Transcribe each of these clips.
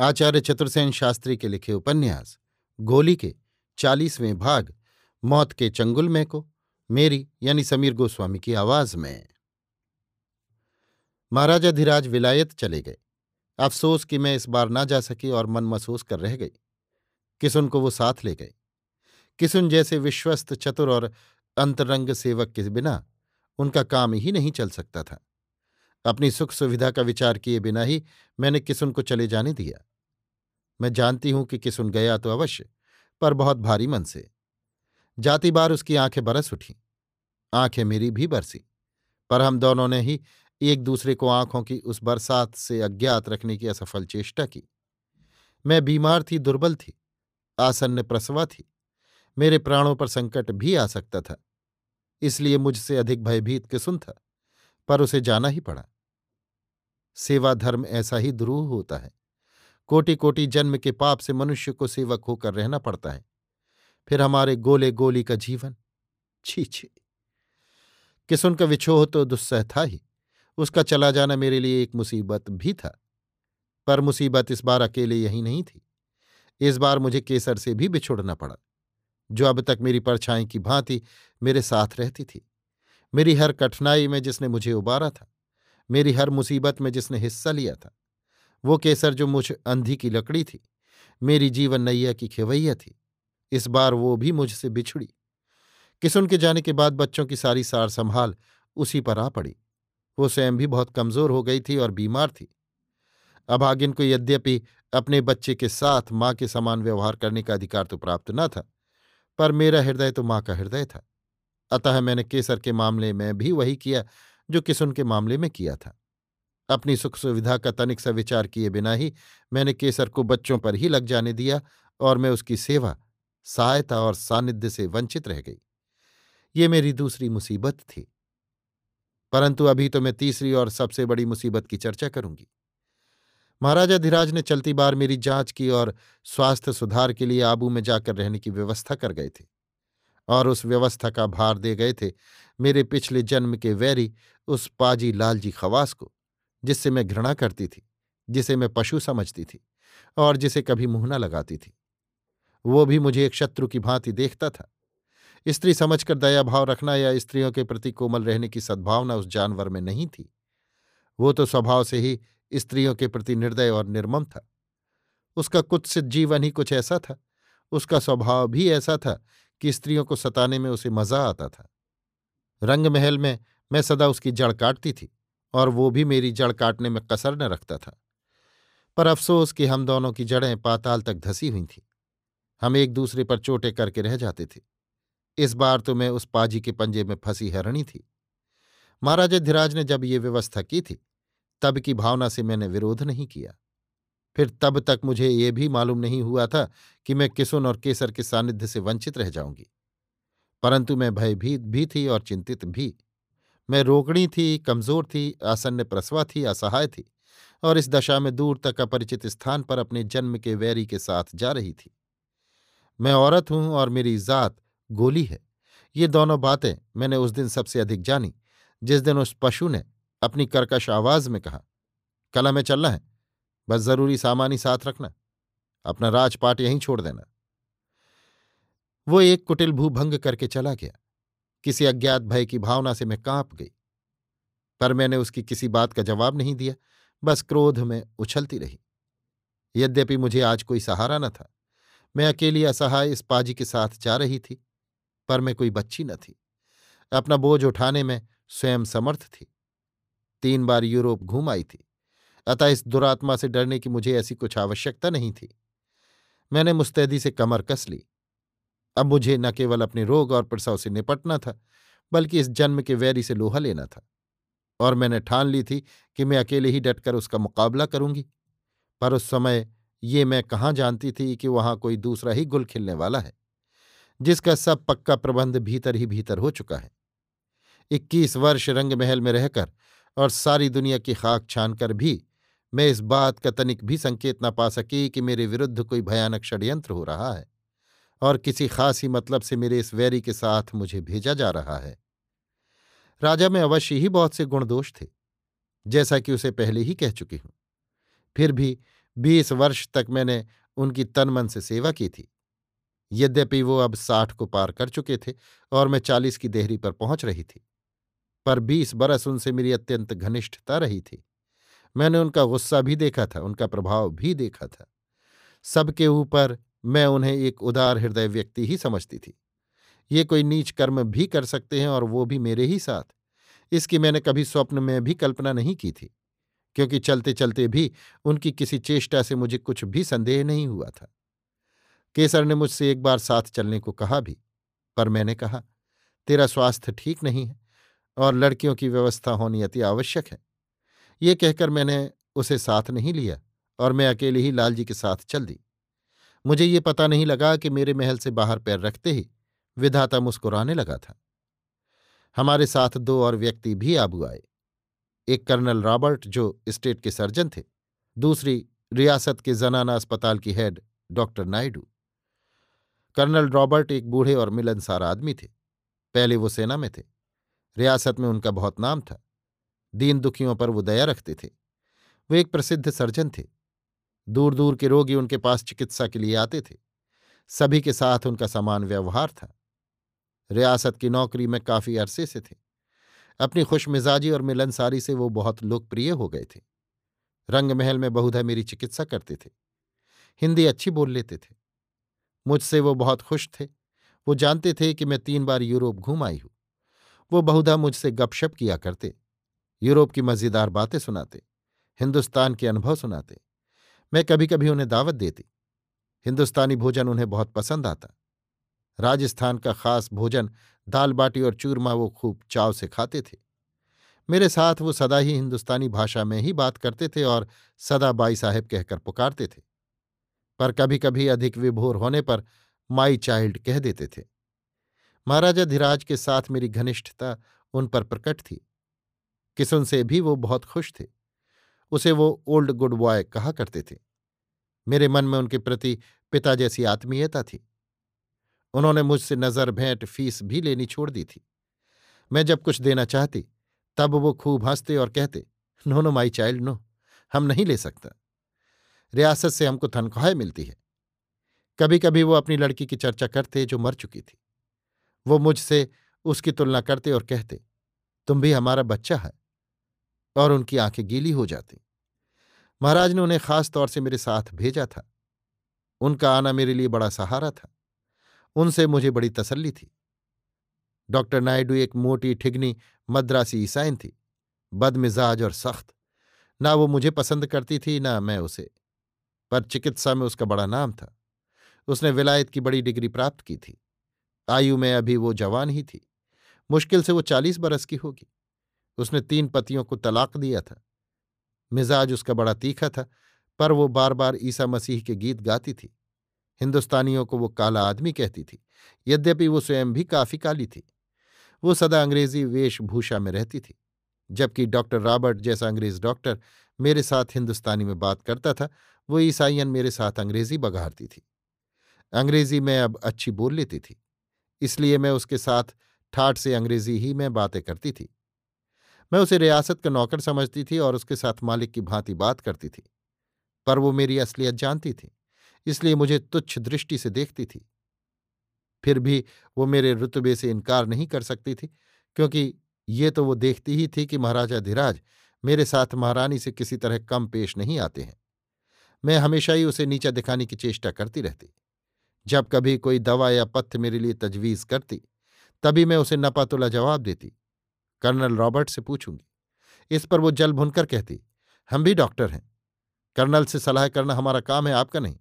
आचार्य चतुर्सेन शास्त्री के लिखे उपन्यास, गोली के चालीसवें भाग, मौत के चंगुल में को, मेरी यानी समीर गोस्वामी की आवाज़ में। महाराजा धीराज विलायत चले गए। अफसोस कि मैं इस बार ना जा सकी और मन महसूस कर रह गई। किसुन को वो साथ ले गए। किसुन जैसे विश्वस्त, चतुर और अंतरंग सेवक के बिना उनका काम ही नहीं चल सकता था। अपनी सुख सुविधा का विचार किए बिना ही मैंने किसुन को चले जाने दिया। मैं जानती हूँ कि किसुन गया तो अवश्य, पर बहुत भारी मन से। जाती बार उसकी आँखें बरस उठी। आँखें मेरी भी बरसी, पर हम दोनों ने ही एक दूसरे को आँखों की उस बरसात से अज्ञात रखने की असफल चेष्टा की। मैं बीमार थी, दुर्बल थी, आसन्न प्रसवा थी, मेरे प्राणों पर संकट भी आ सकता था, इसलिए मुझसे अधिक भयभीत किसुन था, पर उसे जाना ही पड़ा। सेवा धर्म ऐसा ही द्रूह होता है। कोटि कोटि जन्म के पाप से मनुष्य को सेवक होकर रहना पड़ता है। फिर हमारे गोले गोली का जीवन? छी छी। किसुन का विछोह तो दुस्सह था ही। उसका चला जाना मेरे लिए एक मुसीबत भी था। पर मुसीबत इस बार अकेले यही नहीं थी। इस बार मुझे केसर से भी बिछुड़ना पड़ा। जो अब तक मेरी परछाई की भांति मेरे साथ रहती थी। मेरी हर कठिनाई में जिसने मुझे उबारा था। मेरी हर मुसीबत में जिसने हिस्सा लिया था। वो केसर जो मुझ अंधी की लकड़ी थी, मेरी जीवन नैया की खेवैया थी। इस बार वो भी मुझसे बिछड़ी। किसुन के जाने के बाद बच्चों की सारी सार संभाल उसी पर आ पड़ी। वो स्वयं भी बहुत कमज़ोर हो गई थी और बीमार थी। अभागिन को यद्यपि अपने बच्चे के साथ माँ के समान व्यवहार करने का अधिकार तो प्राप्त न था, पर मेरा हृदय तो माँ का हृदय था। अतः मैंने केसर के मामले में भी वही किया जो किसुन के मामले में किया था। अपनी सुख सुविधा का तनिक सा विचार किए बिना ही मैंने केसर को बच्चों पर ही लग जाने दिया और मैं उसकी सेवा, सहायता और सानिध्य से वंचित रह गई। ये मेरी दूसरी मुसीबत थी। परंतु अभी तो मैं तीसरी और सबसे बड़ी मुसीबत की चर्चा करूँगी। महाराजा धीराज ने चलती बार मेरी जाँच की और स्वास्थ्य सुधार के लिए आबू में जाकर रहने की व्यवस्था कर गए थे। और उस व्यवस्था का भार दे गए थे मेरे पिछले जन्म के वैरी उस पाजी लालजी खवास को, जिससे मैं घृणा करती थी, जिसे मैं पशु समझती थी और जिसे कभी मुँह न लगाती थी। वो भी मुझे एक शत्रु की भांति देखता था। स्त्री समझकर दया भाव रखना या स्त्रियों के प्रति कोमल रहने की सद्भावना उस जानवर में नहीं थी। वो तो स्वभाव से ही स्त्रियों के प्रति निर्दय और निर्मम था। उसका कुत्सित जीवन ही कुछ ऐसा था। उसका स्वभाव भी ऐसा था कि स्त्रियों को सताने में उसे मज़ा आता था। रंग महल में मैं सदा उसकी जड़ काटती थी और वो भी मेरी जड़ काटने में कसर न रखता था। पर अफसोस कि हम दोनों की जड़ें पाताल तक धसी हुई थीं। हम एक दूसरे पर चोटें करके रह जाते थे। इस बार तो मैं उस पाजी के पंजे में फंसी हरणी थी। महाराजा धीराज ने जब ये व्यवस्था की थी, तब की भावना से मैंने विरोध नहीं किया। फिर तब तक मुझे ये भी मालूम नहीं हुआ था कि मैं किसुन और केसर के सानिध्य से वंचित रह जाऊँगी। परंतु मैं भयभीत भी थी और चिंतित भी। मैं रोकड़ी थी, कमज़ोर थी आसन्न प्रसवा थी, असहाय थी और इस दशा में दूर तक अपरिचित स्थान पर अपने जन्म के वैरी के साथ जा रही थी। मैं औरत हूँ और मेरी जात गोली है। ये दोनों बातें मैंने उस दिन सबसे अधिक जानी, जिस दिन उस पशु ने अपनी कर्कश आवाज़ में कहा कला में चलना है। बस ज़रूरी सामान ही साथ रखना, अपना राजपाट यहीं छोड़ देना। वो एक कुटिल भूभंग करके चला गया। किसी अज्ञात भय की भावना से मैं काँप गई, पर मैंने उसकी किसी बात का जवाब नहीं दिया, बस क्रोध में उछलती रही। यद्यपि मुझे आज कोई सहारा न था, मैं अकेली असहाय इस पाजी के साथ जा रही थी, पर मैं कोई बच्ची न थी। अपना बोझ उठाने में स्वयं समर्थ थी। तीन बार यूरोप घूम आई थी। अतः इस दुरात्मा से डरने की मुझे ऐसी कुछ आवश्यकता नहीं थी। मैंने मुस्तैदी से कमर कस ली। अब मुझे न केवल अपने रोग और प्रसव से निपटना था, बल्कि इस जन्म के वैरी से लोहा लेना था। और मैंने ठान ली थी कि मैं अकेले ही डटकर उसका मुकाबला करूँगी। पर उस समय ये मैं कहाँ जानती थी कि वहाँ कोई दूसरा ही गुल खिलने वाला है, जिसका सब पक्का प्रबंध भीतर ही भीतर हो चुका है। इक्कीस वर्ष रंग महल में रहकर और सारी दुनिया की खाक छानकर भी मैं इस बात का तनिक भी संकेत न पा सकी कि मेरे विरुद्ध कोई भयानक षड्यंत्र हो रहा है और किसी खास ही मतलब से मेरे इस वैरी के साथ मुझे भेजा जा रहा है। राजा में अवश्य ही बहुत से गुणदोष थे, जैसा कि उसे पहले ही कह चुकी हूँ। फिर भी बीस वर्ष तक मैंने उनकी तन मन से सेवा की थी। यद्यपि वो अब साठ को पार कर चुके थे और मैं चालीस की देहरी पर पहुँच रही थी, पर बीस बरस उनसे मेरी अत्यंत घनिष्ठता रही थी। मैंने उनका गुस्सा भी देखा था, उनका प्रभाव भी देखा था। सबके ऊपर मैं उन्हें एक उदार हृदय व्यक्ति ही समझती थी। ये कोई नीच कर्म भी कर सकते हैं और वो भी मेरे ही साथ। इसकी मैंने कभी स्वप्न में भी कल्पना नहीं की थी, क्योंकि चलते चलते भी उनकी किसी चेष्टा से मुझे कुछ भी संदेह नहीं हुआ था। केसर ने मुझसे एक बार साथ चलने को कहा भी, पर मैंने कहा, तेरा स्वास्थ्य ठीक नहीं है और लड़कियों की व्यवस्था होनी अति आवश्यक है। ये कहकर मैंने उसे साथ नहीं लिया और मैं अकेले ही लालजी के साथ चल दी। मुझे ये पता नहीं लगा कि मेरे महल से बाहर पैर रखते ही विधाता मुस्कुराने लगा था। हमारे साथ दो और व्यक्ति भी आबू आए। एक कर्नल रॉबर्ट, जो स्टेट के सर्जन थे। दूसरी रियासत के जनाना अस्पताल की head, doctor Naidu. Colonel Robert एक बूढ़े और मिलनसार आदमी थे। पहले वो सेना में थे। रियासत में उनका बहुत नाम था। दीन दुखियों पर वो दया रखते थे। वे एक प्रसिद्ध सर्जन थे। दूर दूर के रोगी उनके पास चिकित्सा के लिए आते थे। सभी के साथ उनका समान व्यवहार था। रियासत की नौकरी में काफ़ी अरसे से थे। अपनी खुशमिजाजी और मिलनसारी से वो बहुत लोकप्रिय हो गए थे। रंग महल में बहुधा मेरी चिकित्सा करते थे। हिंदी अच्छी बोल लेते थे। मुझसे वो बहुत खुश थे। वो जानते थे कि मैं तीन बार यूरोप घूम आई हूँ। वो बहुधा मुझसे गपशप किया करते। यूरोप की मज़ेदार बातें सुनाते, हिंदुस्तान के अनुभव सुनाते। मैं कभी कभी उन्हें दावत देती। हिंदुस्तानी भोजन उन्हें बहुत पसंद आता। राजस्थान का खास भोजन दाल बाटी और चूरमा वो खूब चाव से खाते थे। मेरे साथ वो सदा ही हिंदुस्तानी भाषा में ही बात करते थे और सदा बाई साहेब कहकर पुकारते थे। पर कभी कभी अधिक विभोर होने पर माई चाइल्ड कह देते थे। महाराजा धीराज के साथ मेरी घनिष्ठता उन पर प्रकट थी। किसुन से भी वो बहुत खुश थे। उसे वो ओल्ड गुड बॉय कहा करते थे। मेरे मन में उनके प्रति पिता जैसी आत्मीयता थी। उन्होंने मुझसे नज़र भेंट फ़ीस भी लेनी छोड़ दी थी। मैं जब कुछ देना चाहती, तब वो खूब हँसते और कहते, no no my child, no, हम नहीं ले सकता। रियासत से हमको तनख्वाहें मिलती है। कभी कभी वो अपनी लड़की की चर्चा करते जो मर चुकी थी। वो मुझसे उसकी तुलना करते और कहते, तुम भी हमारा बच्चा है। और उनकी आँखें गीली हो जाती। महाराज ने उन्हें खास तौर से मेरे साथ भेजा था। उनका आना मेरे लिए बड़ा सहारा था। उनसे मुझे बड़ी तसल्ली थी। डॉक्टर नायडू एक मोटी, ठिगनी, मद्रासी ईसाइन थी। बदमिजाज और सख्त। ना वो मुझे पसंद करती थी, ना मैं उसे। पर चिकित्सा में उसका बड़ा नाम था। उसने विलायत की बड़ी डिग्री प्राप्त की थी। आयु में अभी वो जवान ही थी। मुश्किल से वो चालीस बरस की होगी। उसने तीन पतियों को तलाक दिया था। मिजाज उसका बड़ा तीखा था, पर वो बार बार ईसा मसीह के गीत गाती थी। हिंदुस्तानियों को वो काला आदमी कहती थी, यद्यपि वो स्वयं भी काफ़ी काली थी। वो सदा अंग्रेज़ी वेशभूषा में रहती थी, जबकि डॉक्टर रॉबर्ट जैसा अंग्रेज़ डॉक्टर मेरे साथ हिंदुस्तानी में बात करता था, वो ईसाइयन मेरे साथ अंग्रेज़ी बघारती थी। अंग्रेज़ी मैं अब अच्छी बोल लेती थी, इसलिए मैं उसके साथ ठाठ से अंग्रेज़ी ही में बातें करती थी। मैं उसे रियासत का नौकर समझती थी और उसके साथ मालिक की भांति बात करती थी, पर वो मेरी असलियत जानती थी, इसलिए मुझे तुच्छ दृष्टि से देखती थी। फिर भी वो मेरे रुतबे से इनकार नहीं कर सकती थी, क्योंकि ये तो वो देखती ही थी कि महाराजा धीराज मेरे साथ महारानी से किसी तरह कम पेश नहीं आते हैं। मैं हमेशा ही उसे नीचा दिखाने की चेष्टा करती रहती। जब कभी कोई दवा या पथ्य मेरे लिए तजवीज करती, तभी मैं उसे नपातुला जवाब देती। कर्नल रॉबर्ट से पूछूँगी। इस पर वो जल भुनकर कहती, हम भी डॉक्टर हैं। कर्नल से सलाह करना हमारा काम है, आपका नहीं।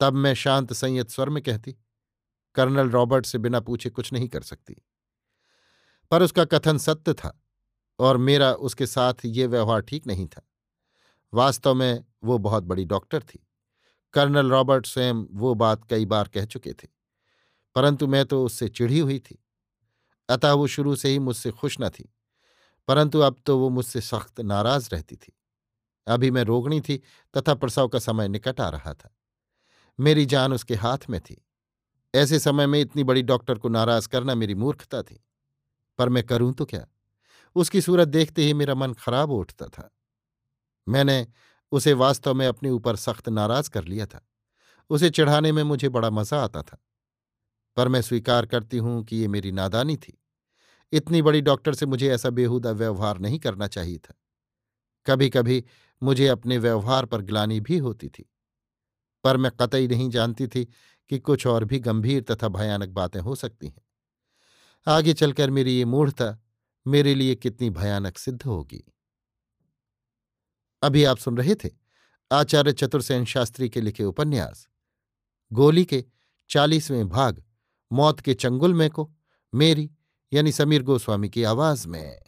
तब मैं शांत संयत स्वर में कहती, कर्नल रॉबर्ट से बिना पूछे कुछ नहीं कर सकती। पर उसका कथन सत्य था और मेरा उसके साथ ये व्यवहार ठीक नहीं था। वास्तव में वो बहुत बड़ी डॉक्टर थी। कर्नल रॉबर्ट स्वयं वो बात कई बार कह चुके थे, परंतु मैं तो उससे चिढ़ी हुई थी। अतः वो शुरू से ही मुझसे खुश न थी, परंतु अब तो वो मुझसे सख्त नाराज़ रहती थी। अभी मैं रोगणी थी तथा प्रसव का समय निकट आ रहा था। मेरी जान उसके हाथ में थी। ऐसे समय में इतनी बड़ी डॉक्टर को नाराज़ करना मेरी मूर्खता थी। पर मैं करूँ तो क्या? उसकी सूरत देखते ही मेरा मन खराब उठता था। मैंने उसे वास्तव में अपने ऊपर सख्त नाराज़ कर लिया था। उसे चढ़ाने में मुझे बड़ा मज़ा आता था। पर मैं स्वीकार करती हूँ कि ये मेरी नादानी थी। इतनी बड़ी डॉक्टर से मुझे ऐसा बेहुदा व्यवहार नहीं करना चाहिए था। कभी कभी मुझे अपने व्यवहार पर ग्लानी भी होती थी। पर मैं कतई नहीं जानती थी कि कुछ और भी गंभीर तथा भयानक बातें हो सकती हैं। आगे चलकर मेरी ये मूढ़ता मेरे लिए कितनी भयानक सिद्ध होगी। अभी आप सुन रहे थे आचार्य चतुर्सेन शास्त्री के लिखे उपन्यास। गोली के चालीसवें भाग मौत के चंगुल में को मेरी यानी समीर गोस्वामी की आवाज़ में।